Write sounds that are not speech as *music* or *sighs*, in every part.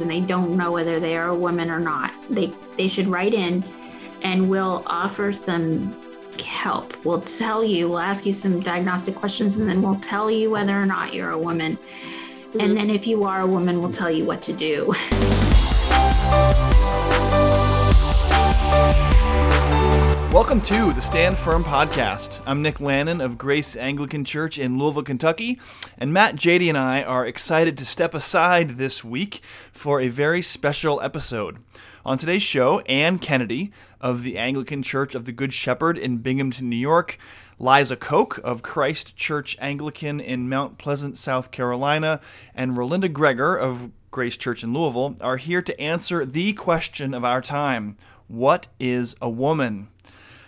and they don't know whether they are a woman or not, they they should write in, and we'll offer some help. We'll tell you, we'll ask you some diagnostic questions, and then we'll tell you whether or not you're a woman. Mm-hmm. And then if you are a woman, we'll tell you what to do. *laughs* Welcome to the Stand Firm podcast. I'm Nick Lannon of Grace Anglican Church in Louisville, Kentucky, and Matt Jady and I are excited to step aside this week for a very special episode. On today's show, Anne Kennedy of the Anglican Church of the Good Shepherd in Binghamton, New York, Liza Koch of Christ Church Anglican in Mount Pleasant, South Carolina, and Rolinda Greger of Grace Church in Louisville are here to answer the question of our time What is a woman?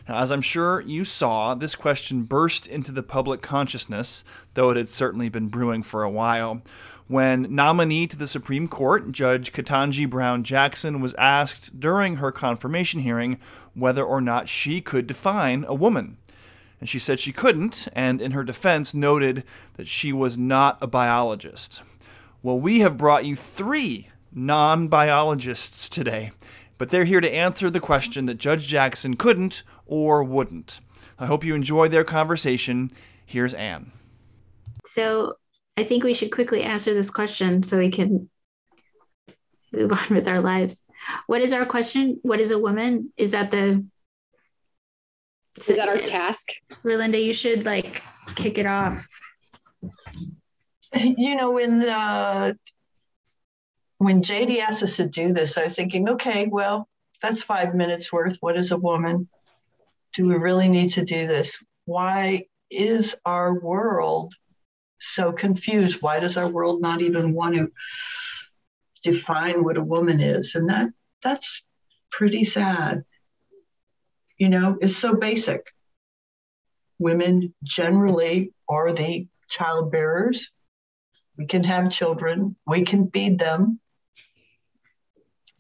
Now, as I'm sure you saw, this question burst into the public consciousness, though it had certainly been brewing for a while, when nominee to the Supreme Court, Judge Ketanji Brown Jackson, was asked during her confirmation hearing whether or not she could define a woman. And she said she couldn't, and in her defense noted that she was not a biologist. Well, we have brought you three non biologists today, but they're here to answer the question that Judge Jackson couldn't or wouldn't. I hope you enjoy their conversation. Here's Anne. So I think we should quickly answer this question so we can move on with our lives. What is our question? What is a woman? Is that the is that our task? Rolinda, you should like kick it off. You know, in the when JD asked us to do this, I was thinking, okay, well, that's five minutes worth. What is a woman? do we really need to do this? Why is our world so confused? Why does our world not even want to define what a woman is? And that that's pretty sad. You know, it's so basic. Women generally are the child bearers. We can have children, we can feed them.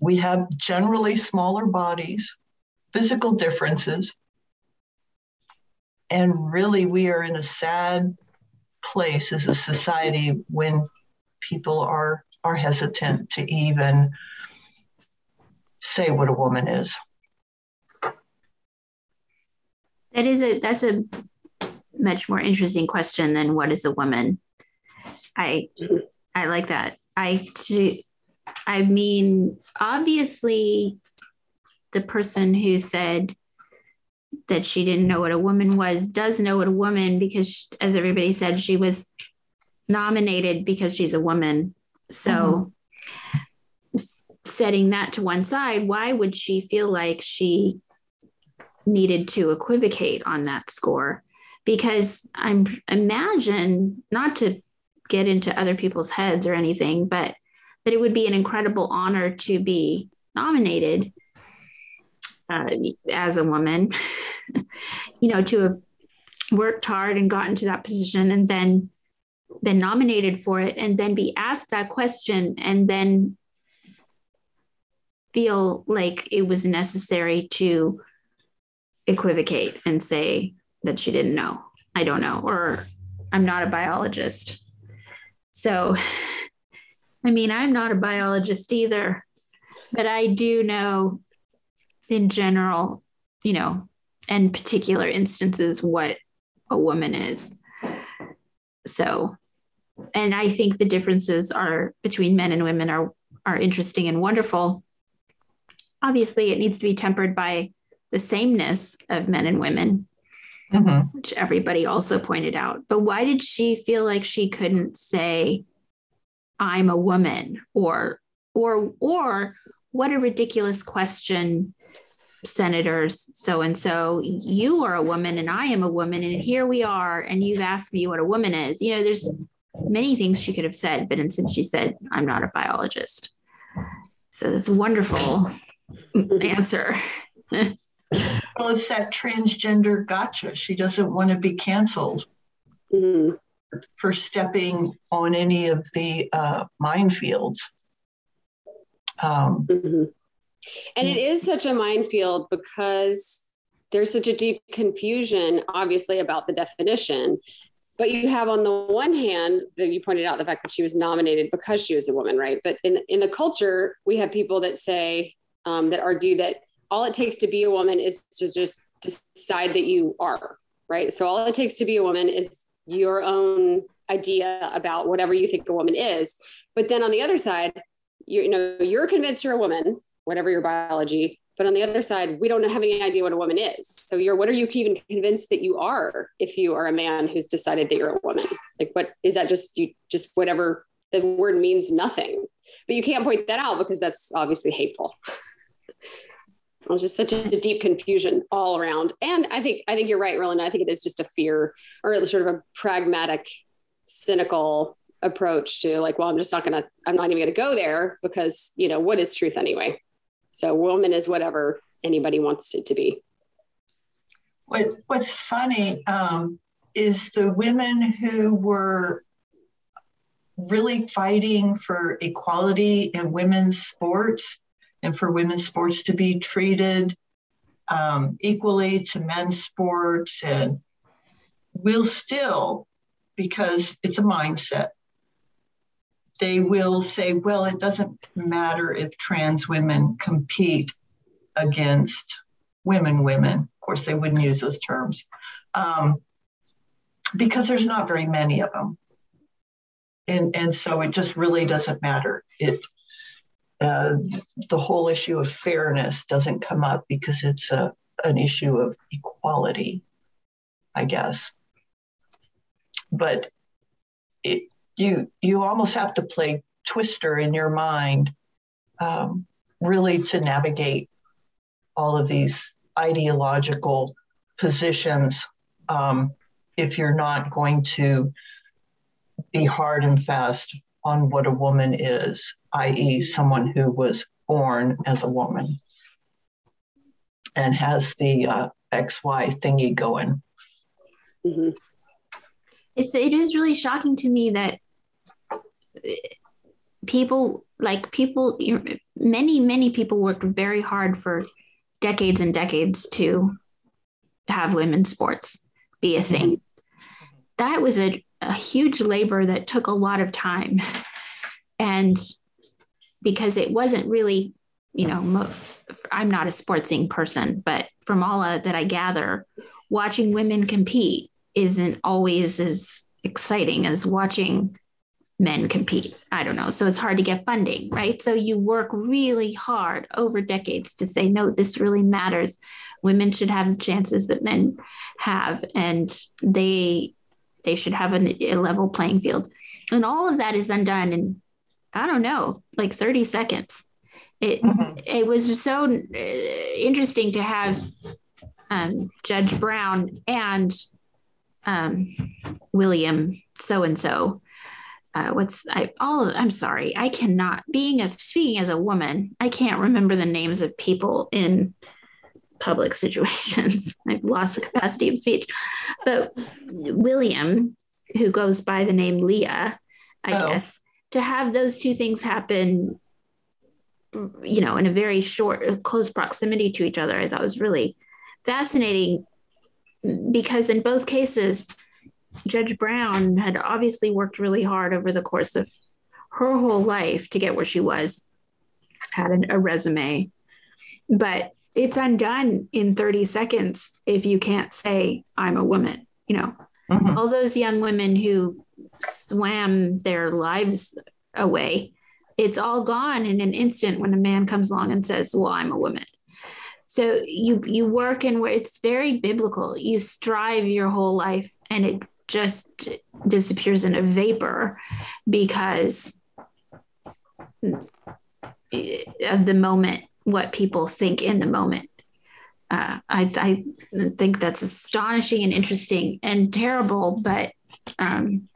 We have generally smaller bodies, physical differences, and really, we are in a sad place as a society when people are are hesitant to even say what a woman is. That is a that's a much more interesting question than what is a woman. I I like that. I I mean obviously the person who said that she didn't know what a woman was does know what a woman because as everybody said she was nominated because she's a woman so mm-hmm. setting that to one side why would she feel like she needed to equivocate on that score because i'm imagine not to get into other people's heads or anything but that it would be an incredible honor to be nominated uh, as a woman, *laughs* you know, to have worked hard and gotten to that position and then been nominated for it and then be asked that question and then feel like it was necessary to equivocate and say that she didn't know. I don't know, or I'm not a biologist. So, *laughs* I mean, I'm not a biologist either, but I do know in general, you know, and particular instances, what a woman is. So, and I think the differences are between men and women are are interesting and wonderful. Obviously, it needs to be tempered by the sameness of men and women, mm-hmm. which everybody also pointed out. But why did she feel like she couldn't say, "I'm a woman," or or or what a ridiculous question senators so and so you are a woman and i am a woman and here we are and you've asked me what a woman is. You know there's many things she could have said but instead she said i'm not a biologist. So that's a wonderful answer. *laughs* Well it's that transgender gotcha. She doesn't want to be canceled. Mm-hmm. For stepping on any of the uh, minefields um, mm-hmm. And it is such a minefield because there's such a deep confusion, obviously, about the definition. but you have on the one hand that you pointed out the fact that she was nominated because she was a woman, right? But in in the culture, we have people that say um, that argue that all it takes to be a woman is to just decide that you are right. So all it takes to be a woman is your own idea about whatever you think a woman is. But then on the other side, you, you know you're convinced you're a woman, whatever your biology, but on the other side, we don't have any idea what a woman is. So you're, what are you even convinced that you are if you are a man who's decided that you're a woman? Like, what is that just, you just whatever the word means nothing, but you can't point that out because that's obviously hateful. *laughs* It was just such a deep confusion all around. And I think, I think you're right, Roland. I think it is just a fear or sort of a pragmatic, cynical approach to like, well, I'm just not to, I'm not even to go there because, you know, what is truth anyway? So woman is whatever anybody wants it to be. What, what's funny um, is the women who were really fighting for equality in women's sports and for women's sports to be treated um, equally to men's sports and will still because it's a mindset they will say, well, it doesn't matter if trans women compete against women, women. Of course, they wouldn't use those terms um, because there's not very many of them. And, and so it just really doesn't matter. It uh, the whole issue of fairness doesn't come up because it's a, an issue of equality, I guess. But it, you you almost have to play twister in your mind um, really to navigate all of these ideological positions um, if you're not going to be hard and fast on what a woman is, i.e., someone who was born as a woman and has the uh, XY thingy going. Mm-hmm. It's, it is really shocking to me that people like people many many people worked very hard for decades and decades to have women's sports be a thing mm-hmm. that was a, a huge labor that took a lot of time and because it wasn't really you know i'm not a sportsing person but from all uh, that i gather watching women compete isn't always as exciting as watching men compete. I don't know. So it's hard to get funding, right? So you work really hard over decades to say, no, this really matters. Women should have the chances that men have, and they they should have a, a level playing field. And all of that is undone in I don't know, like 30 seconds. It mm-hmm. it was so uh, interesting to have um, Judge Brown and um, William so and so uh, what's I all I'm sorry I cannot being a speaking as a woman I can't remember the names of people in public *laughs* situations I've lost the capacity of speech but William who goes by the name Leah I oh. guess to have those two things happen you know in a very short close proximity to each other I thought was really fascinating because in both cases Judge Brown had obviously worked really hard over the course of her whole life to get where she was, had an, a resume, but it's undone in 30 seconds if you can't say, I'm a woman. You know, mm-hmm. all those young women who swam their lives away, it's all gone in an instant when a man comes along and says, Well, I'm a woman. So you you work where it's very biblical. You strive your whole life and it just disappears in a vapor because of the moment, what people think in the moment. Uh, I, I, think that's astonishing and interesting and terrible, but um,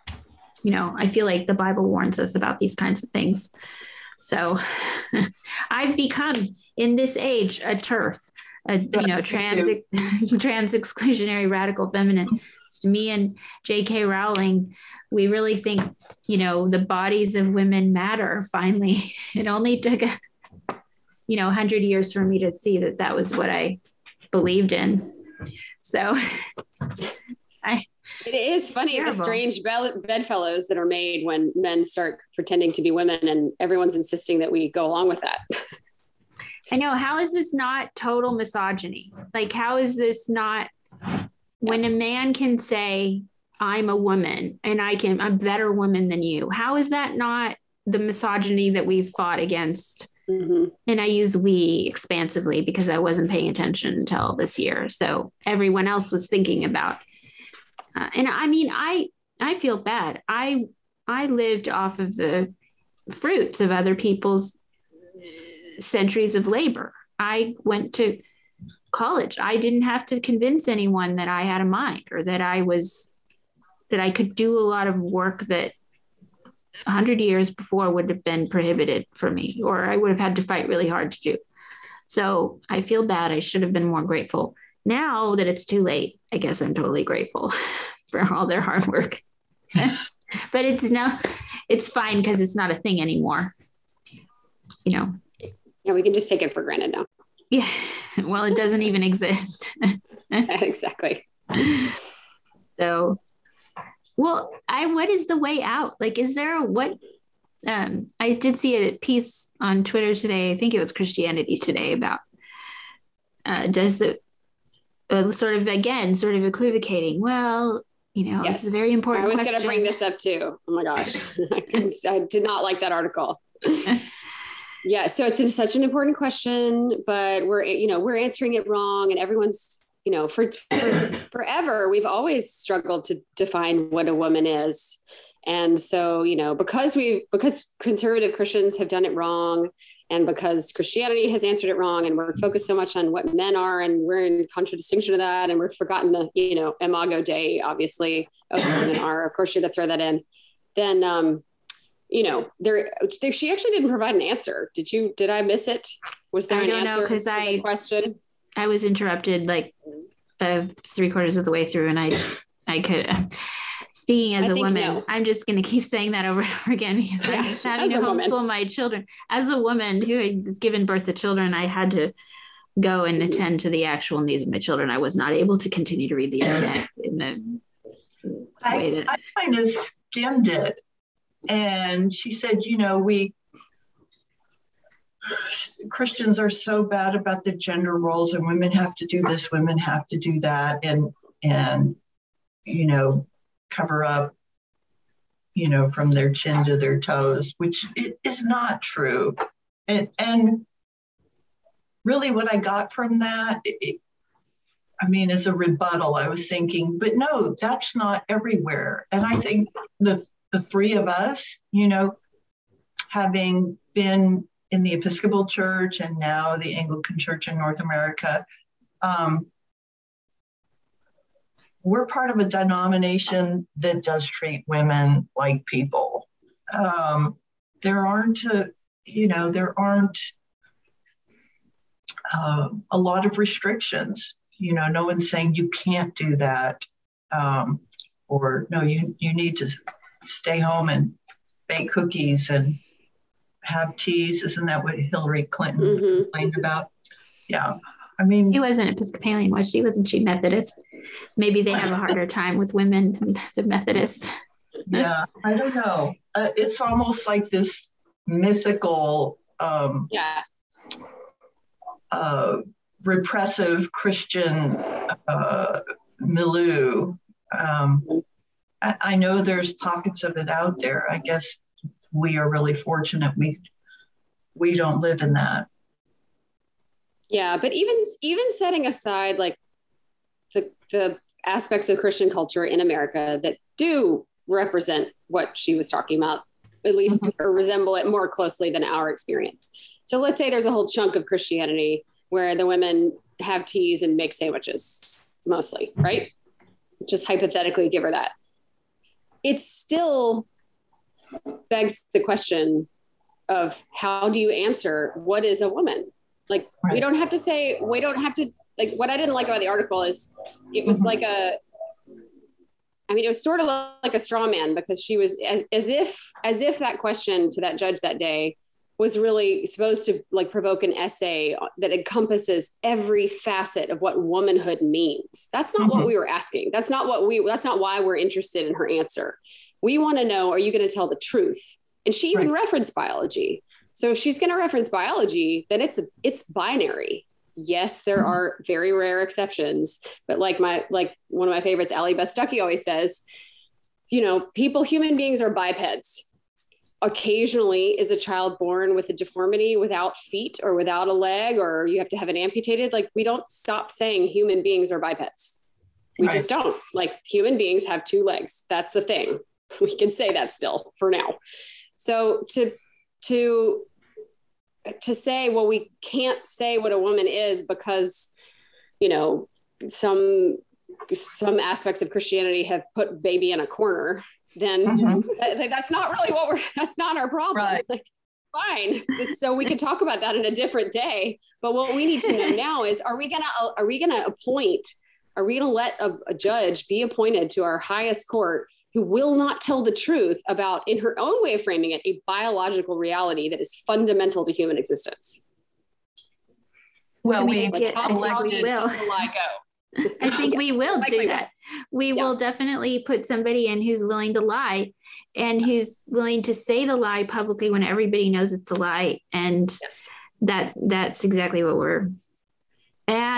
you know, I feel like the Bible warns us about these kinds of things. So *laughs* I've become in this age a TERF, a you know trans *laughs* trans exclusionary radical feminist To me and J.K. Rowling, we really think, you know, the bodies of women matter. Finally, *laughs* it only took, a, you know, hundred years for me to see that that was what I believed in. So, *laughs* I It is funny the strange bedfellows that are made when men start pretending to be women, and everyone's insisting that we go along with that. I know. How is this not total misogyny? Like, how is this not when a man can say, I'm a woman and I can, I'm a better woman than you? How is that not the misogyny that we've fought against? Mm-hmm. And I use we expansively because I wasn't paying attention until this year. So everyone else was thinking about. Uh, and I mean, I I feel bad. I I lived off of the fruits of other people's centuries of labor. I went to college. I didn't have to convince anyone that I had a mind or that I was that I could do a lot of work that 100 years before would have been prohibited for me or I would have had to fight really hard to do. So I feel bad. I should have been more grateful. Now that it's too late, I guess I'm totally grateful *laughs* for all their hard work. *laughs* but it's no, it's fine because it's not a thing anymore. You know, yeah, we can just take it for granted now. Yeah. *laughs* Well, it doesn't even exist. exactly. So, well, I what is the way out? Like, is there a what? Um, I did see a piece on Twitter today. I think it was Christianity Today about uh, does the uh, sort of again sort of equivocating. Well, you know, yes. it's a very important. I was going to bring this up too. Oh my gosh, *laughs* *laughs* I did not like that article. *laughs* Yeah, so it's such an important question, but we're you know we're answering it wrong, and everyone's you know for, for *coughs* forever we've always struggled to define what a woman is, and so you know because we because conservative Christians have done it wrong, and because Christianity has answered it wrong, and we're focused so much on what men are, and we're in contradistinction to that, and we're forgotten the you know Imago Dei, obviously, of women are. Of course, you're to throw that in. Then um, you know, there, she actually didn't provide an answer. Did you, did I miss it? Was there I an answer because I question? I was interrupted like uh, three quarters of the way through and I, I could, uh, speaking as I a woman, no. I'm just going to keep saying that over and over again because yeah, I'm having to homeschool woman. my children. As a woman who has given birth to children, I had to go and attend to the actual needs of my children. I was not able to continue to read the internet in the way that I kind of skimmed it and she said, you know, we Christians are so bad about the gender roles and women have to do this, women have to do that, and and you know, cover up, you know, from their chin to their toes, which it is not true. And and really what I got from that, it, I mean, as a rebuttal, I was thinking, but no, that's not everywhere. And I think the the three of us, you know, having been in the Episcopal Church and now the Anglican Church in North America, um, we're part of a denomination that does treat women like people. Um, there aren't, a, you know, there aren't uh, a lot of restrictions. You know, no one's saying you can't do that, um, or no, you you need to stay home and bake cookies and have teas. Isn't that what Hillary Clinton mm-hmm. complained about? Yeah. I mean, he wasn't Episcopalian, was she? Wasn't she Methodist? Maybe they have a harder *laughs* time with women than the Methodists. yeah, I don't know. Uh, it's almost like this mythical, um, yeah, uh, repressive Christian uh, milieu. Um, I, know there's pockets of it out there. I guess we are really fortunate. We we don't live in that. Yeah, but even even setting aside like the the aspects of Christian culture in America that do represent what she was talking about, at least mm-hmm. or resemble it more closely than our experience. So let's say there's a whole chunk of Christianity where the women have teas and make sandwiches mostly, right? Just hypothetically give her that it's still begs the question of how do you answer what is a woman like right. we don't have to say we don't have to like what i didn't like about the article is it was mm-hmm. like a i mean it was sort of like a straw man because she was as, as if as if that question to that judge that day was really supposed to like provoke an essay that encompasses every facet of what womanhood means. That's not mm-hmm. what we were asking. That's not what we that's not why we're interested in her answer. We want to know are you going to tell the truth? And she even right. referenced biology. So if she's going to reference biology, then it's it's binary. Yes, there mm-hmm. are very rare exceptions, but like my like one of my favorites, Allie Beth Stuckey always says, you know, people, human beings are bipeds. Occasionally, is a child born with a deformity without feet or without a leg, or you have to have it amputated. Like we don't stop saying human beings are bipeds. We right. just don't. Like human beings have two legs. That's the thing. *laughs* We can say that still for now. So to to to say, well, we can't say what a woman is because, you know, some some aspects of Christianity have put baby in a corner, then mm-hmm. *laughs* that, that's not really what we're *laughs* that's not our problem. Right. Like, fine. So we can talk about that in a different day. But what we need to know now is are we gonna are we gonna appoint, are we gonna let a, a judge be appointed to our highest court who will not tell the truth about, in her own way of framing it, a biological reality that is fundamental to human existence. Well, we like, elected will. I think yes, we will do that. We yeah. will definitely put somebody in who's willing to lie and who's willing to say the lie publicly when everybody knows it's a lie. And yes. that that's exactly what we're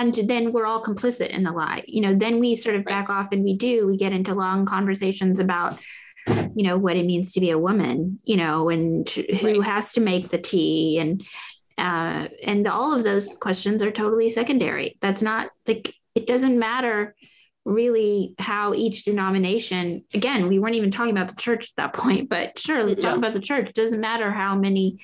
and then we're all complicit in the lie. You know then we sort of back off and we do we get into long conversations about you know what it means to be a woman you know and who right. has to make the tea and uh, and all of those questions are totally secondary. That's not like it doesn't matter really how each denomination again we weren't even talking about the church at that point but sure let's yeah. talk about the church. It doesn't matter how many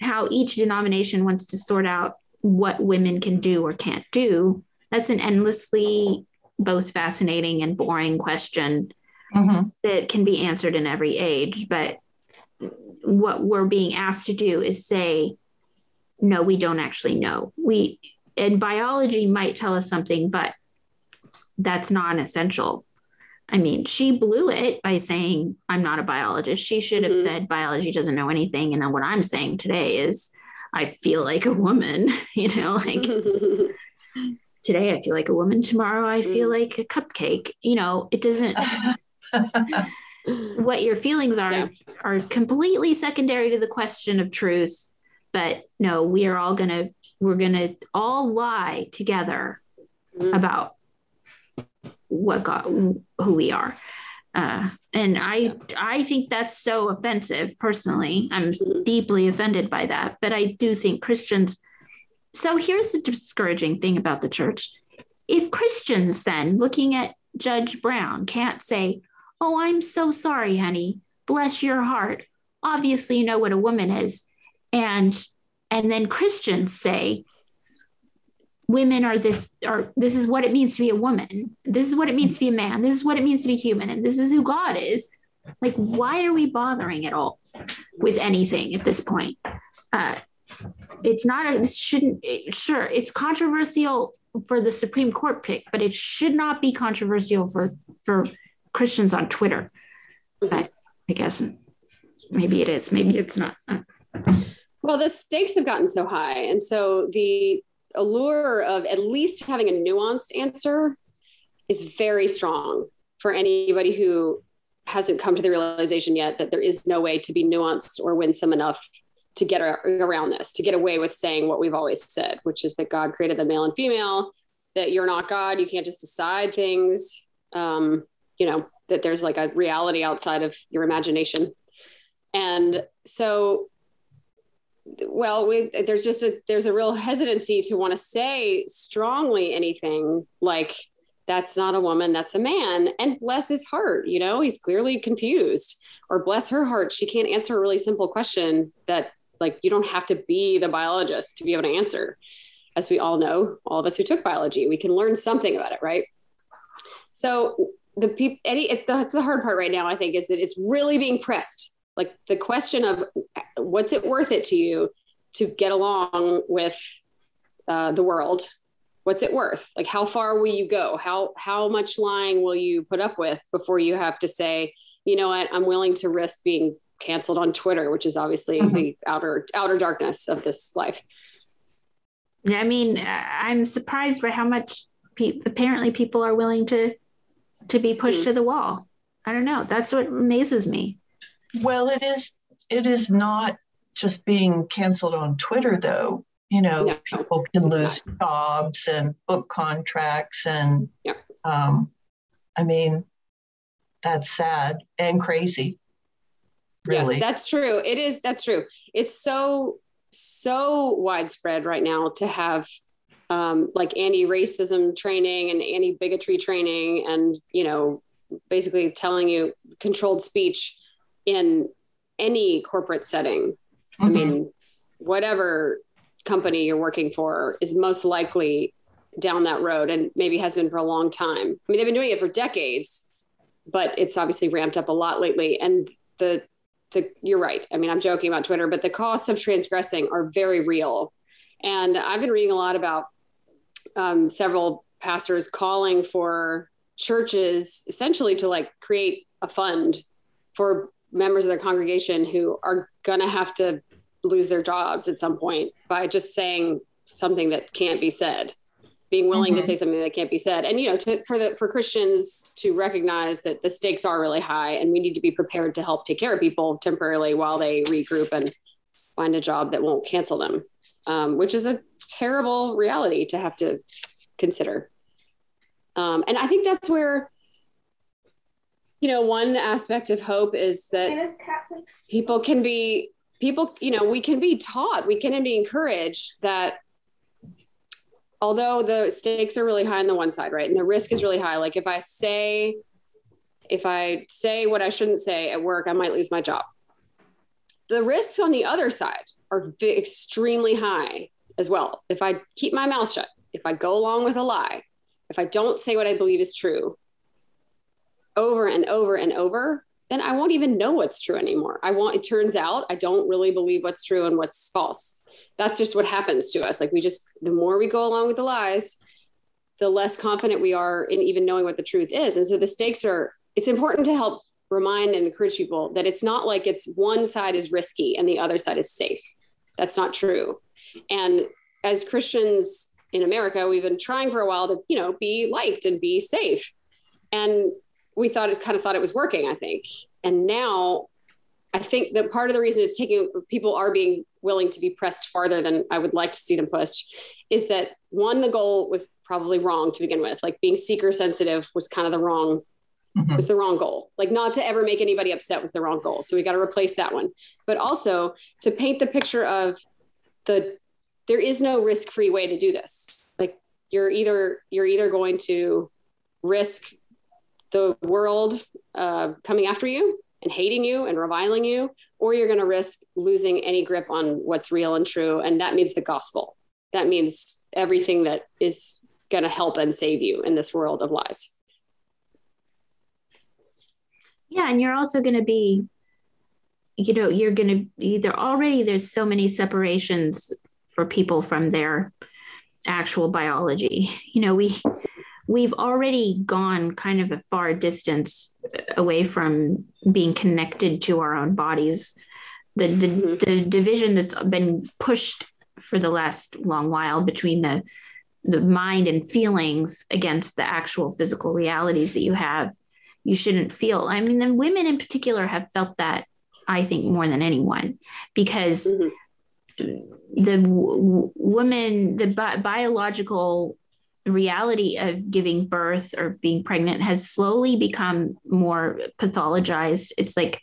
how each denomination wants to sort out what women can do or can't do, that's an endlessly both fascinating and boring question mm-hmm. that can be answered in every age. But what we're being asked to do is say, no, we don't actually know. We and biology might tell us something, but that's non essential. I mean, she blew it by saying, I'm not a biologist. She should have mm-hmm. said biology doesn't know anything. And then what I'm saying today is I feel like a woman, *laughs* you know, like *laughs* today I feel like a woman, tomorrow I feel mm. like a cupcake. You know, it doesn't *laughs* what your feelings are yeah. are completely secondary to the question of truth. But no, we are all gonna we're gonna all lie together mm. about what God who we are. Uh, and I I think that's so offensive personally. I'm mm-hmm. deeply offended by that. But I do think Christians. So here's the discouraging thing about the church. If Christians then looking at Judge Brown can't say, "Oh, I'm so sorry, honey. Bless your heart. Obviously, you know what a woman is," and and then Christians say, women are this are this is what it means to be a woman. This is what it means to be a man. This is what it means to be human. And this is who god is. Like why are we bothering at all with anything at this point? Uh it's not a this shouldn't it, sure it's controversial for the supreme court pick but it should not be controversial for for christians on twitter. But i guess maybe it is maybe it's not. Well the stakes have gotten so high. And so the allure of at least having a nuanced answer is very strong for anybody who hasn't come to the realization yet that there is no way to be nuanced or winsome enough to get around this, to get away with saying what we've always said, which is that God created the male and female, that you're not God, you can't just decide things, um, you know, that there's like a reality outside of your imagination. And so well we, there's just a there's a real hesitancy to want to say strongly anything like that's not a woman that's a man and bless his heart you know he's clearly confused or bless her heart she can't answer a really simple question that like you don't have to be the biologist to be able to answer. As we all know all of us who took biology we can learn something about it right? So the people any that's the hard part right now i think is that it's really being pressed like the question of what's it worth it to you to get along with uh, the world what's it worth like how far will you go how how much lying will you put up with before you have to say you know what i'm willing to risk being canceled on Twitter, which is obviously mm-hmm. the outer outer darkness of this life. I mean, I'm surprised by how much pe- apparently people are willing to to be pushed mm-hmm. to the wall. I don't know. That's what amazes me. Well, it is it is not just being canceled on Twitter though. You know, no, people can lose not. jobs and book contracts and yeah. um, I mean, that's sad and crazy. Really. Yes, that's true. It is. That's true. It's so so widespread right now to have um, like anti-racism training and anti-bigotry training, and you know, basically telling you controlled speech in any corporate setting. Mm-hmm. I mean, whatever company you're working for is most likely down that road and maybe has been for a long time. I mean, they've been doing it for decades, but it's obviously ramped up a lot lately. And the the you're right. I mean, I'm joking about Twitter, but the costs of transgressing are very real. And I've been reading a lot about um, several pastors calling for churches essentially to like create a fund for members of their congregation who are going to have to lose their jobs at some point by just saying something that can't be said being willing mm-hmm. to say something that can't be said and you know to, for the for christians to recognize that the stakes are really high and we need to be prepared to help take care of people temporarily while they regroup and find a job that won't cancel them um, which is a terrible reality to have to consider um, and i think that's where you know one aspect of hope is that people can be people you know we can be taught we can be encouraged that although the stakes are really high on the one side, right? And the risk is really high. Like if I say, if I say what I shouldn't say at work, I might lose my job. The risks on the other side are extremely high as well. If I keep my mouth shut, if I go along with a lie, if I don't say what I believe is true over and over and over, then I won't even know what's true anymore. I want, it turns out I don't really believe what's true and what's false that's just what happens to us. Like we just, the more we go along with the lies, the less confident we are in even knowing what the truth is. And so the stakes are, it's important to help remind and encourage people that it's not like it's one side is risky and the other side is safe. That's not true. And as Christians in America, we've been trying for a while to, you know, be liked and be safe. And we thought it kind of thought it was working, I think. And now I think that part of the reason it's taking people are being willing to be pressed farther than I would like to see them pushed is that one, the goal was probably wrong to begin with. Like being seeker sensitive was kind of the wrong mm-hmm. was the wrong goal. Like not to ever make anybody upset was the wrong goal. So we got to replace that one. But also to paint the picture of the there is no risk-free way to do this. Like you're either you're either going to risk the world uh, coming after you and hating you and reviling you, or you're going to risk losing any grip on what's real and true. And that means the gospel. That means everything that is going to help and save you in this world of lies. Yeah. And you're also going to be, you know, you're going to either already there's so many separations for people from their actual biology. *laughs* You know, we, we've already gone kind of a far distance away from being connected to our own bodies. The, the, the division that's been pushed for the last long while between the the mind and feelings against the actual physical realities that you have you shouldn't feel i mean the women in particular have felt that i think more than anyone because mm-hmm. the w- woman the bi- biological reality of giving birth or being pregnant has slowly become more pathologized. It's like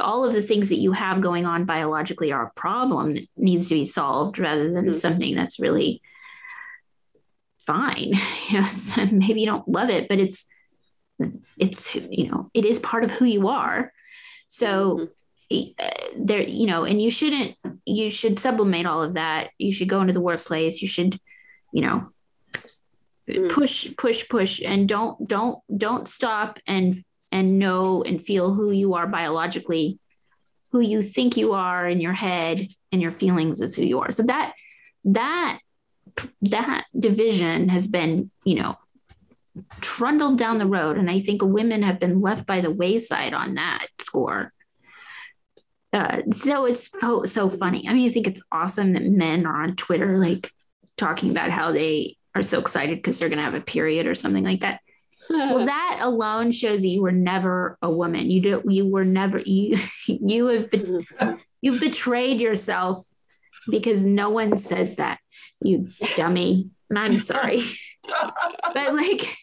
all of the things that you have going on biologically are a problem that needs to be solved rather than mm-hmm. something that's really fine. *laughs* Yes, *laughs* maybe you don't love it, but it's it's you know it is part of who you are. So mm-hmm. there you know, and you shouldn't you should sublimate all of that. You should go into the workplace. You should you know mm. push push push and don't don't don't stop and and know and feel who you are biologically who you think you are in your head and your feelings is who you are so that that that division has been you know trundled down the road and i think women have been left by the wayside on that score uh, so it's so, so funny. I mean, I think it's awesome that men are on Twitter, like talking about how they are so excited because they're going to have a period or something like that. well, that alone shows that you were never a woman. You do, you were never you. *laughs* You have been, *laughs* you've betrayed yourself because no one says that. You dummy. I'm sorry, *laughs* but like,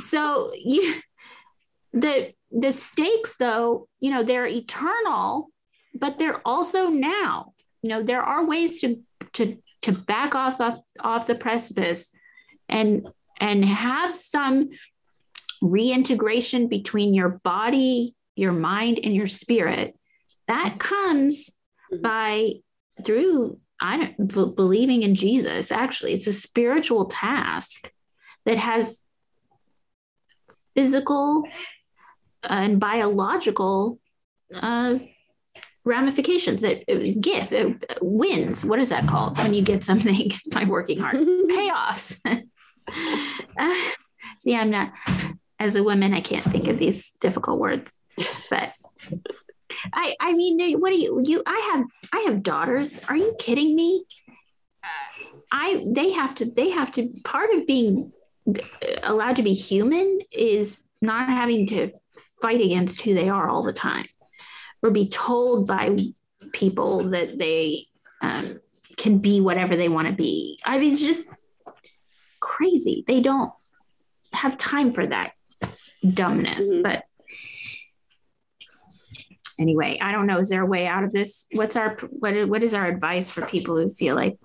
so you the the stakes though you know they're eternal but they're also now you know there are ways to to to back off off, off the precipice and and have some reintegration between your body your mind and your spirit that comes mm-hmm. by through i don't b- believing in jesus actually it's a spiritual task that has physical and biological uh, ramifications that uh, gift uh, wins. What is that called when you get something *laughs* by working hard? *laughs* Payoffs. Uh, *laughs* see i'm not as a woman i can't think of these difficult words but i i mean what do you you i have i have daughters. Are you kidding me? I they have to they have to part of being allowed to be human is not having to fight against who they are all the time or be told by people that they um, can be whatever they want to be. I mean, it's just crazy. They don't have time for that dumbness. Mm-hmm. But anyway, I don't know. Is there a way out of this? What's our what? What is our advice for people who feel like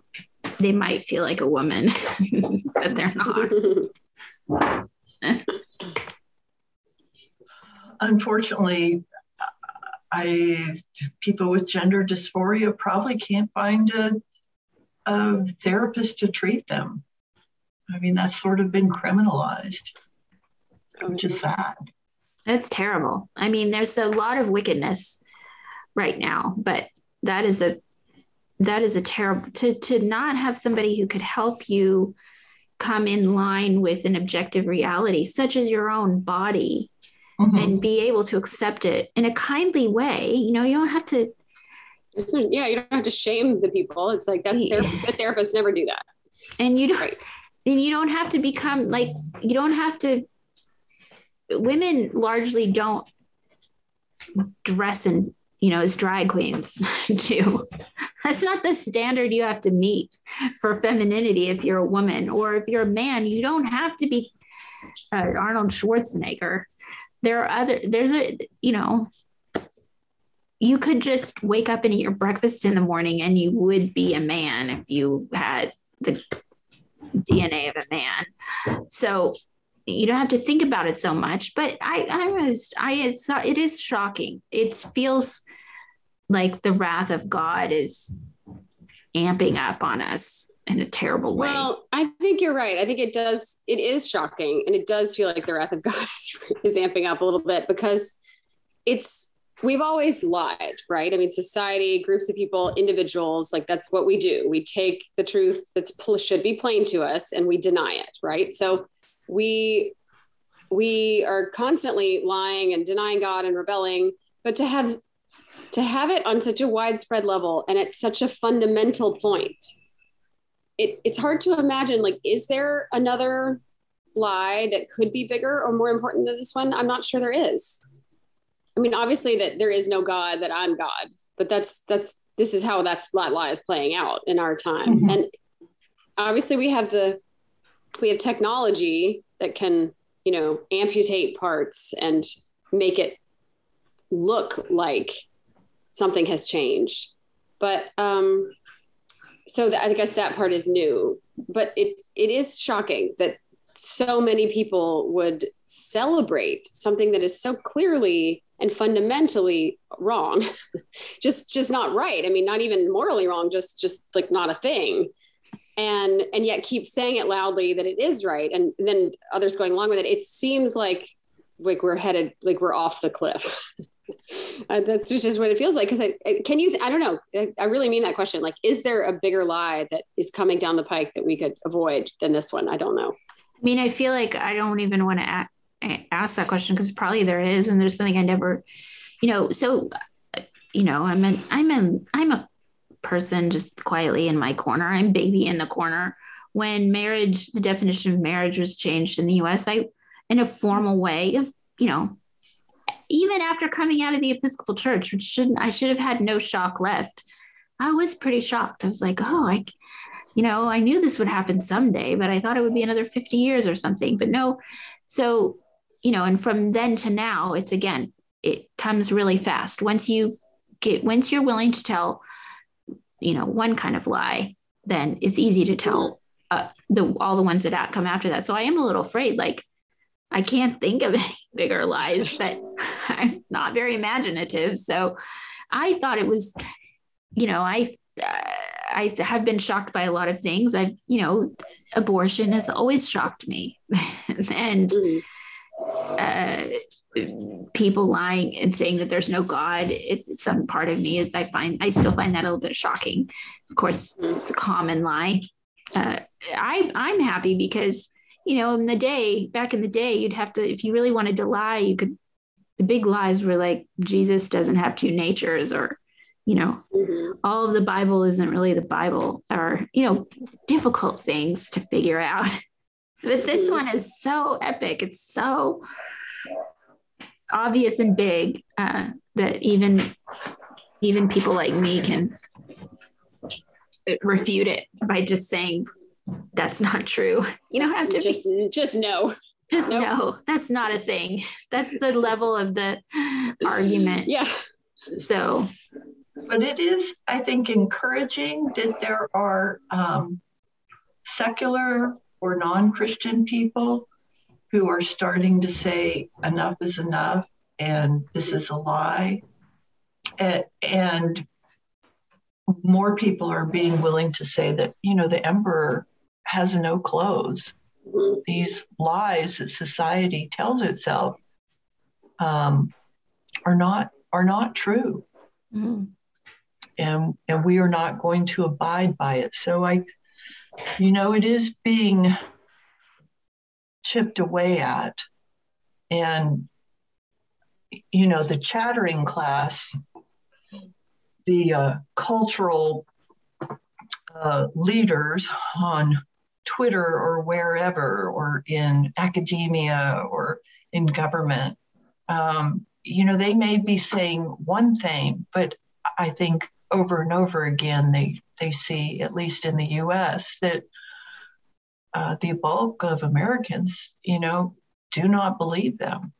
they might feel like a woman, *laughs* but they're not? *laughs* *laughs* unfortunately, I people with gender dysphoria probably can't find a, a therapist to treat them. I mean, that's sort of been criminalized, which is sad. That's terrible. I mean, there's a lot of wickedness right now, but that is a that is a terrible to to not have somebody who could help you come in line with an objective reality, such as your own body, mm-hmm. and be able to accept it in a kindly way. You know, you don't have to. yeah, you don't have to shame the people. It's like that's their, the therapists never do that. And you don't. Right. And you don't have to become like you don't have to. Women largely don't dress in you know, as drag queens *laughs* too. That's not the standard you have to meet for femininity if you're a woman, or if you're a man, you don't have to be uh, Arnold Schwarzenegger there are other there's a you know you could just wake up and eat your breakfast in the morning and you would be a man if you had the DNA of a man. So you don't have to think about it so much. But I, I was, I, it's, it is shocking. It feels like the wrath of God is amping up on us in a terrible way. Well, I think you're right. I think it does, it is shocking. And it does feel like the wrath of God *laughs* is, is amping up a little bit because it's, we've always lied, right? I mean, society, groups of people, individuals, like that's what we do. We take the truth that's should be plain to us and we deny it, right? So we, we are constantly lying and denying God and rebelling, but to have to have it on such a widespread level and at such a fundamental point it, it's hard to imagine like is there another lie that could be bigger or more important than this one? I'm not sure there is. I mean obviously that there is no god that i'm god but that's that's this is how that's that lie is playing out in our time. Mm-hmm. and obviously we have the we have technology that can you know amputate parts and make it look like something has changed. But um so I guess that part is new, but it it is shocking that so many people would celebrate something that is so clearly and fundamentally wrong. *laughs* Just just not right. I mean not even morally wrong just just like not a thing. And and yet keep saying it loudly that it is right and then others going along with it. It seems like like we're headed like we're off the cliff *laughs* uh, that's just what it feels like. Because I, can you? I don't know. I, I, really mean that question. Like, is there a bigger lie that is coming down the pike that we could avoid than this one? I don't know. I mean, I feel like I don't even want to ask that question because probably there is, and there's something I never, you know. So you know, I'm an I'm an I'm a person just quietly in my corner. I'm baby in the corner. When marriage, the definition of marriage was changed in the US, I in a formal way of, you know, even after coming out of the Episcopal Church, which shouldn't I should have had no shock left. I was pretty shocked. I was like, oh, I you know, I knew this would happen someday, but I thought it would be another 50 years or something. But no, so, you know, and from then to now, it's again, it comes really fast. Once you get, once you're willing to tell, you know, one kind of lie, then it's easy to tell uh, the all the ones that come after that. So I am a little afraid, like, I can't think of *laughs* any bigger lies, but *laughs* I'm not very imaginative. So I thought it was, you know, I, uh, I have been shocked by a lot of things. I've, you know, abortion has always shocked me. *laughs* and mm. uh, people lying and saying that there's no God, it, some part of me is, I find, I still find that a little bit shocking. Of course, mm. it's a common lie. Uh, I, I'm happy because, you know, in the day, back in the day, you'd have to, if you really wanted to lie, you could, the big lies were like, Jesus doesn't have two natures or, you know mm-hmm. all of the bible isn't really the bible or you know difficult things to figure out *laughs* but this one is so epic it's so obvious and big uh, that even even people like me can refute it by just saying that's not true. *laughs* You don't have to just be, just no. Just nope. no. That's not a thing. That's the level of the argument. Yeah. So but it is, I think, encouraging that there are um, secular or non Christian people who are starting to say enough is enough and this is a lie. And, and more people are being willing to say that, you know, the emperor has no clothes. These lies that society tells itself um, are not are not true. Mm and and we are not going to abide by it so i you know it is being chipped away at and you know the chattering class the uh, cultural uh, leaders on twitter or wherever or in academia or in government um, you know they may be saying one thing but i think over and over again, they, they see, at least in the US, that uh, the bulk of Americans, you know, do not believe them.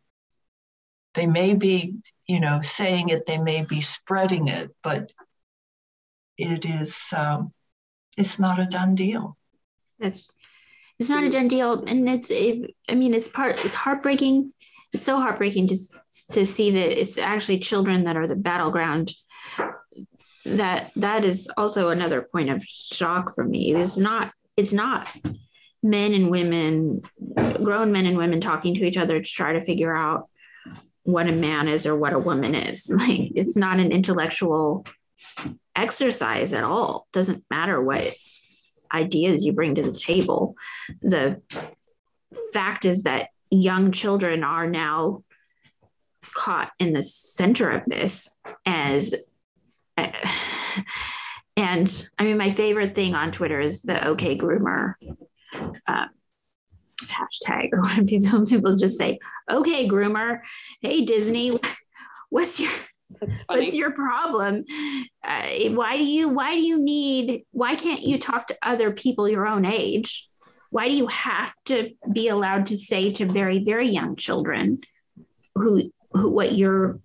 They may be, you know, saying it, they may be spreading it, but it is, um, it's not a done deal. It's, it's not a done deal. And it's, it, I mean, it's part, it's heartbreaking. It's so heartbreaking to, to see that it's actually children that are the battleground that that is also another point of shock for me. It's not it's not men and women, grown men and women talking to each other to try to figure out what a man is or what a woman is. *laughs* Like it's not an intellectual exercise at all. It doesn't matter what ideas you bring to the table. The fact is that young children are now caught in the center of this as *sighs* and I mean, my favorite thing on Twitter is the OK Groomer uh, hashtag, or *laughs* when people people just say OK Groomer, hey Disney, *laughs* what's your *laughs* what's your problem? Uh, why do you why do you need why can't you talk to other people your own age? Why do you have to be allowed to say to very very young children who who what your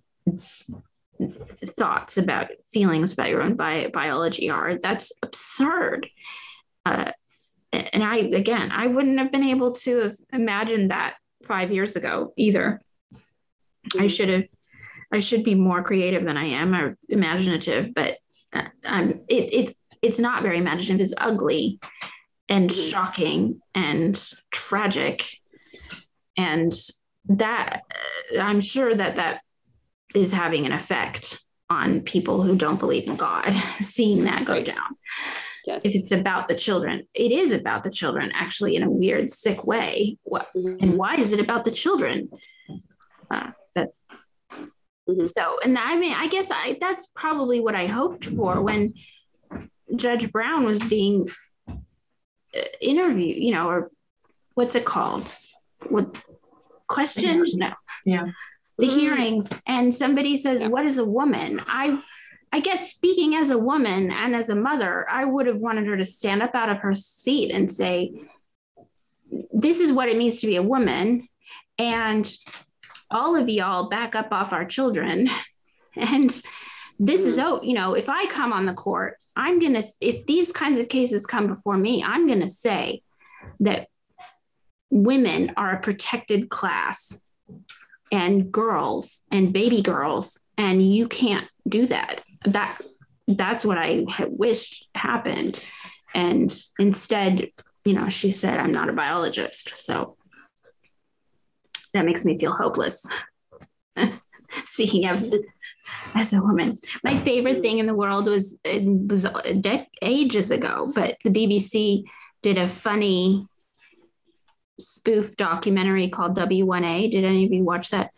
thoughts about feelings about your own bi- biology are. That's absurd. Uh, and I, again, I wouldn't have been able to have imagined that five years ago either. I should have, I should be more creative than I am or imaginative, but uh, I'm, it, it's, it's not very imaginative. It's ugly and mm-hmm. shocking and tragic. And that I'm sure that that is having an effect on people who don't believe in God, *laughs* seeing that go right. down. Yes. If it's about the children, it is about the children, actually, in a weird, sick way. What, mm-hmm. And why is it about the children? Uh, Mm-hmm. So, and I mean, I guess I that's probably what I hoped for when Judge Brown was being uh, interviewed, you know, or what's it called? What questions? No. Yeah. The mm-hmm. hearings, and somebody says, yeah. "What is a woman?" I I guess speaking as a woman and as a mother, I would have wanted her to stand up out of her seat and say, This is what it means to be a woman. And all of y'all back up off our children. *laughs* And this is, oh, you know, if I come on the court, I'm going to, if these kinds of cases come before me, I'm going to say that women are a protected class and girls and baby girls, and you can't do that that that's what I had wished happened. And instead, you know, she said, I'm not a biologist. So that makes me feel hopeless. *laughs* Speaking of as a woman, my favorite thing in the world was it was de- ages ago, but the BBC did a funny spoof documentary called W1A. Did any of you watch that?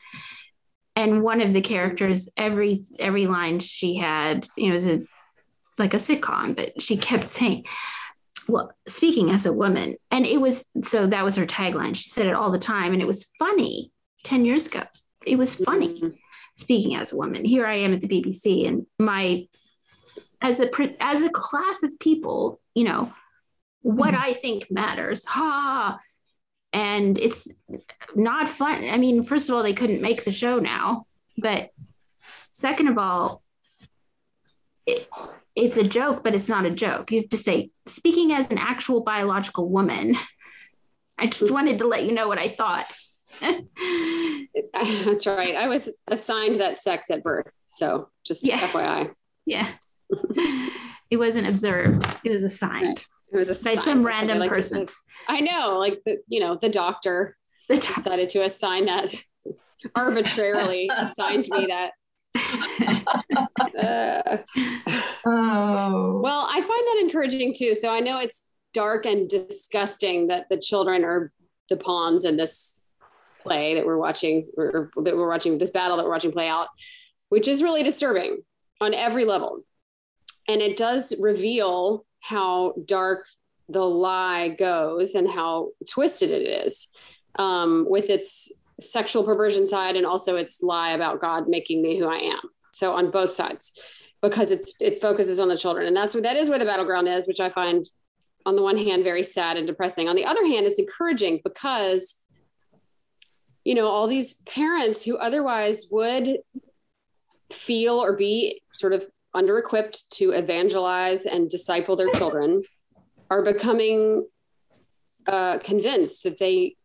and one of the characters every every line she had you know it was a like a sitcom but she kept saying speaking as a woman and it was so that was her tagline she said it all the time and it was funny 10 years ago it was funny mm-hmm. speaking as a woman here i am at the bbc and my as a as a class of people you know what mm-hmm. i think matters ha and it's not fun. I mean, first of all, they couldn't make the show now, but second of all, it, it's a joke, but it's not a joke. You have to say, speaking as an actual biological woman, I just wanted to let you know what I thought. *laughs* That's right. I was assigned that sex at birth. So just yeah. FYI. Yeah. it wasn't observed, it was assigned. It was assigned. by some random like person. To, I know, like the, you know, the doctor the do- decided to assign that *laughs* arbitrarily assigned me that. Uh, oh. Well, I find that encouraging too. So I know it's dark and disgusting that the children are the pawns in this play that we're watching, or that we're watching this battle that we're watching play out, which is really disturbing on every level. And it does reveal how dark the lie goes and how twisted it is um, with its sexual perversion side and also its lie about God making me who I am. So on both sides, because it's it focuses on the children, and that's what that is where the battleground is, which I find on the one hand very sad and depressing. On the other hand, it's encouraging because you know all these parents who otherwise would feel or be sort of under equipped to evangelize and disciple their children are becoming uh, convinced that they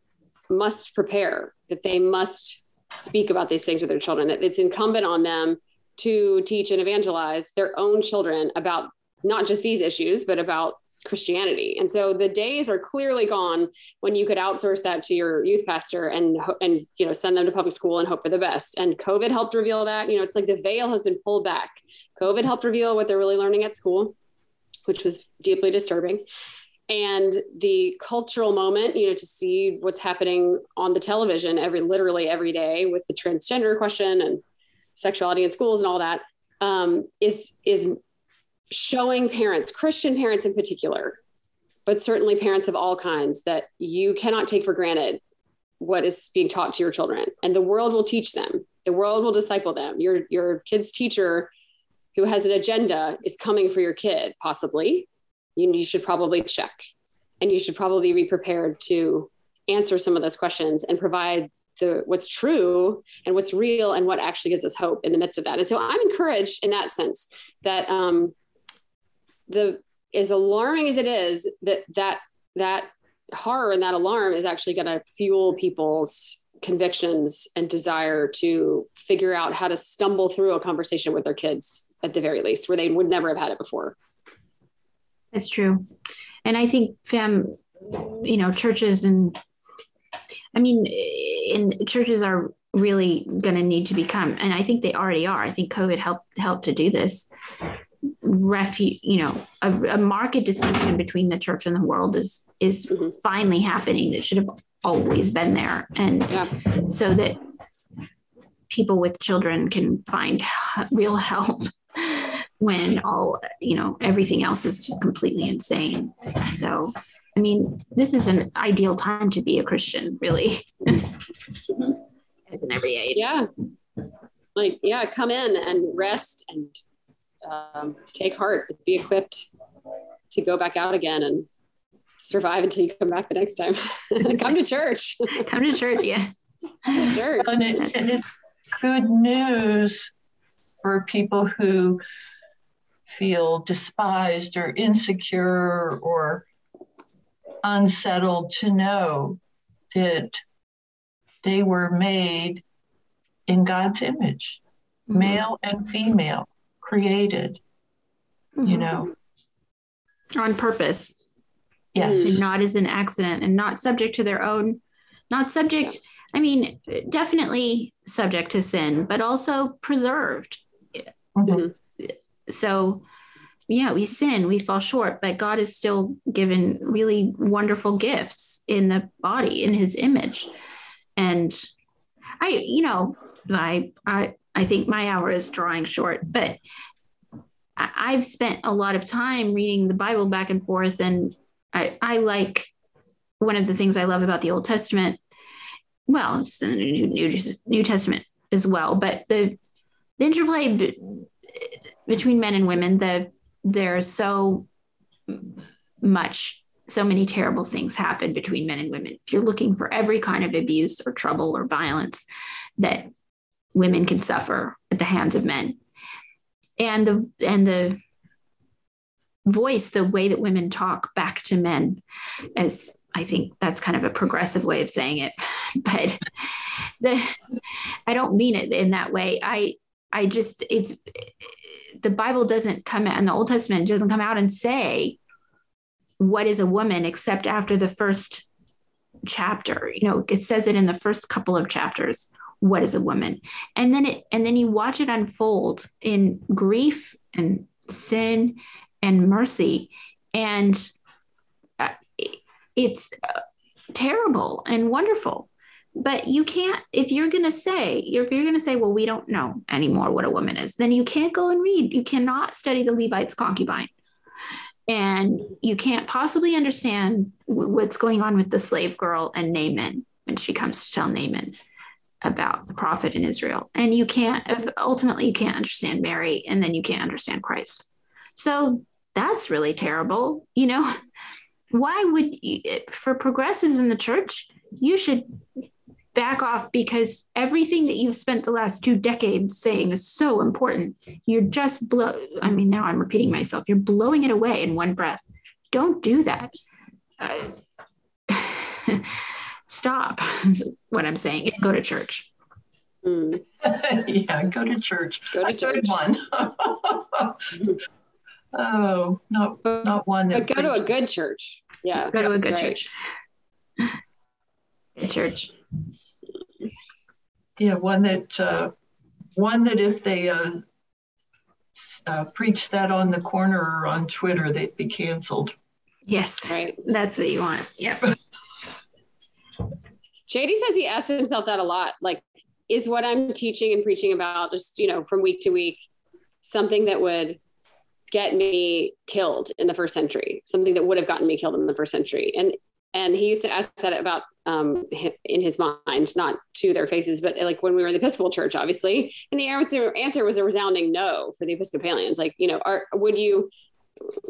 must prepare, that they must speak about these things with their children, it's incumbent on them to teach and evangelize their own children about not just these issues, but about Christianity. And so the days are clearly gone when you could outsource that to your youth pastor and and you know send them to public school and hope for the best. And COVID helped reveal that. You know, it's like the veil has been pulled back. COVID helped reveal what they're really learning at school which was deeply disturbing. And the cultural moment, you know, to see what's happening on the television every literally every day with the transgender question and sexuality in schools and all that um, is is showing parents, Christian parents in particular, but certainly parents of all kinds, that you cannot take for granted what is being taught to your children, and the world will teach them. The world will disciple them. Your your kid's teacher who has an agenda is coming for your kid, possibly, you, you should probably check. And you should probably be prepared to answer some of those questions and provide the what's true and what's real and what actually gives us hope in the midst of that. And so I'm encouraged in that sense that um, the as alarming as it is that that that horror and that alarm is actually going to fuel people's convictions and desire to figure out how to stumble through a conversation with their kids at the very least where they would never have had it before that's true. And i think fam you know churches and i mean in churches are really going to need to become and i think they already are. I think covid helped helped to do this. Refuge you know a, a, market distinction between the church and the world is is mm-hmm. finally happening. That should have always been there. And yeah. so that people with children can find real help when all you know everything else is just completely insane. So i mean this is an ideal time to be a christian really. *laughs* As in every age. Yeah. Like yeah come in and rest and um, take heart be equipped to go back out again and survive until you come back the next time. *laughs* Come to church. Come to church yeah. Church. And, it, and it's good news for people who feel despised or insecure or unsettled to know that they were made in God's image, mm-hmm. male and female, created, mm-hmm. you know. On purpose. Yes. And not as an accident and not subject to their own, not subject, I mean, definitely subject to sin, but also preserved. Mm-hmm so yeah we sin we fall short but god is still given really wonderful gifts in the body in his image. And i you know i i i think my hour is drawing short but i've spent a lot of time reading the bible back and forth and i i like one of the things i love about the old testament. Well it's the new, new, new testament as well but the the interplay between men and women, the there's so much, so many terrible things happen between men and women. If you're looking for every kind of abuse or trouble or violence that women can suffer at the hands of men, and the and the voice, the way that women talk back to men, as I think that's kind of a progressive way of saying it, *laughs* but the I don't mean it in that way. I I just it's the Bible doesn't come out in the Old Testament doesn't come out and say what is a woman except after the first chapter. You know, it says it in the first couple of chapters. What is a woman? And then it and then you watch it unfold in grief and sin and mercy, and uh, it's uh, terrible and wonderful but you can't if you're going to say if you're going to say well we don't know anymore what a woman is then you can't go and read. You cannot study the levite's concubine. And you can't possibly understand what's going on with the slave girl and naaman when she comes to tell naaman about the prophet in israel. And you can't ultimately you can't understand mary and then you can't understand christ. So that's really terrible you know? *laughs* Why would you, for progressives in the church you should back off because everything that you've spent the last two decades saying is so important. You're just blow. I mean, now I'm repeating myself. You're blowing it away in one breath. Don't do that. Uh, *laughs* stop. *laughs* what I'm saying. Go to church. Mm. *laughs* yeah, go to church. Go to church. one. oh, not not one that. But go to a good church. Yeah, go to a good right. church. Good church. Yeah, one that uh, one that if they uh, uh, preach that on the corner or on Twitter, they'd be canceled. Yes, right. That's what you want. Yep. *laughs* JD says he asks himself that a lot. Like, is what I'm teaching and preaching about just you know from week to week something that would get me killed in the first century, something that would have gotten me killed in the first century. And and he used to ask that about um, in his mind, not to their faces, but like when we were in the Episcopal Church, obviously. And the answer answer was a resounding no for the Episcopalians. Like, you know, are would you,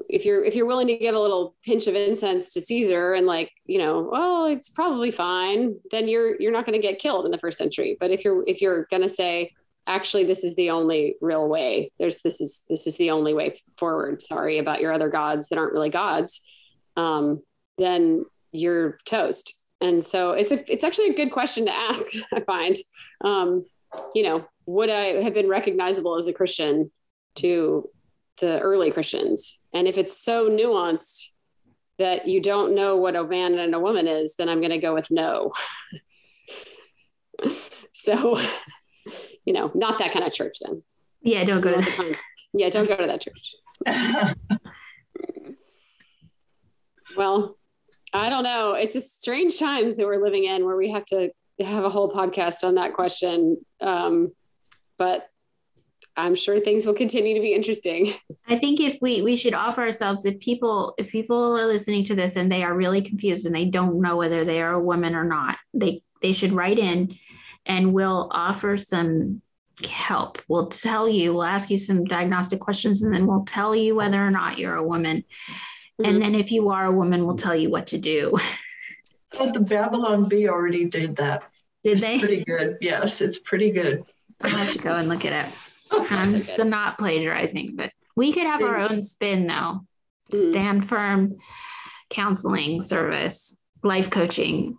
if you're if you're willing to give a little pinch of incense to Caesar and like, you know, well, it's probably fine, then you're you're not going to get killed in the first century. But if you're if you're going to say, actually, this is the only real way. There's this is this is the only way forward. Sorry about your other gods that aren't really gods. Um, then you're toast. And so it's a, it's actually a good question to ask *laughs* i find. Um, you know would i have been recognizable as a christian to the early christians? And if it's so nuanced that you don't know what a man and a woman is then i'm going to go with no. *laughs* So you know not that kind of church then. Yeah don't go to that. yeah don't go to that church. *laughs* Well I don't know. It's just strange times that we're living in where we have to have a whole podcast on that question. Um, but I'm sure things will continue to be interesting. I think if we we should offer ourselves if people if people are listening to this and they are really confused and they don't know whether they are a woman or not, they they should write in and we'll offer some help. We'll tell you, we'll ask you some diagnostic questions and then we'll tell you whether or not you're a woman. Mm-hmm. And then if you are a woman, we'll tell you what to do. But the Babylon Bee already did that. Did it's they? Pretty good. Yes, it's pretty good. I'll have to go and look at it up. I'm so not plagiarizing, but we could have our own spin though. Mm-hmm. Stand firm counseling service, life coaching.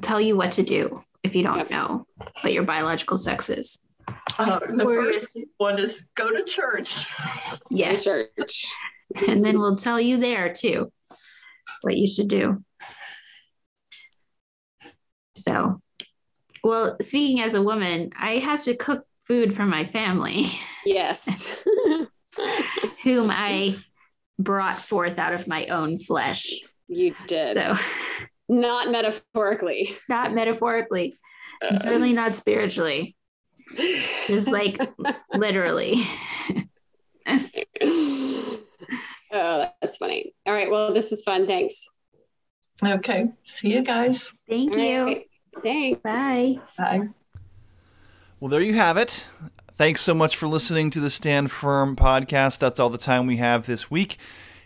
Tell you what to do if you don't know what your biological sex is. Uh, the first one is go to church. Yeah, church. And then we'll tell you there too what you should do. So, well, speaking as a woman, I have to cook food for my family. Yes. *laughs* whom I brought forth out of my own flesh. You did. So, not metaphorically. Not metaphorically. And certainly not spiritually. Just like literally. *laughs* oh, that's funny. All right. Well, this was fun. Thanks. Okay. See you guys. Thank you. Right. Thanks. Bye. Bye. Well, there you have it. Thanks so much for listening to the Stand Firm podcast. That's all the time we have this week.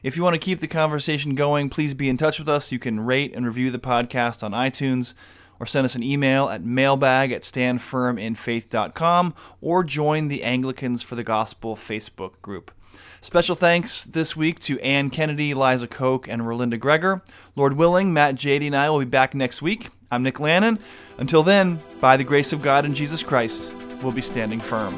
If you want to keep the conversation going, please be in touch with us. You can rate and review the podcast on iTunes or send us an email at mailbag at standfirminfaith.com or join the Anglicans for the Gospel Facebook group. Special thanks this week to Anne Kennedy, Liza Koch, and Rolinda Greger. Lord willing, Matt Jady and I will be back next week. I'm Nick Lannon. Until then, by the grace of God and Jesus Christ, we'll be standing firm.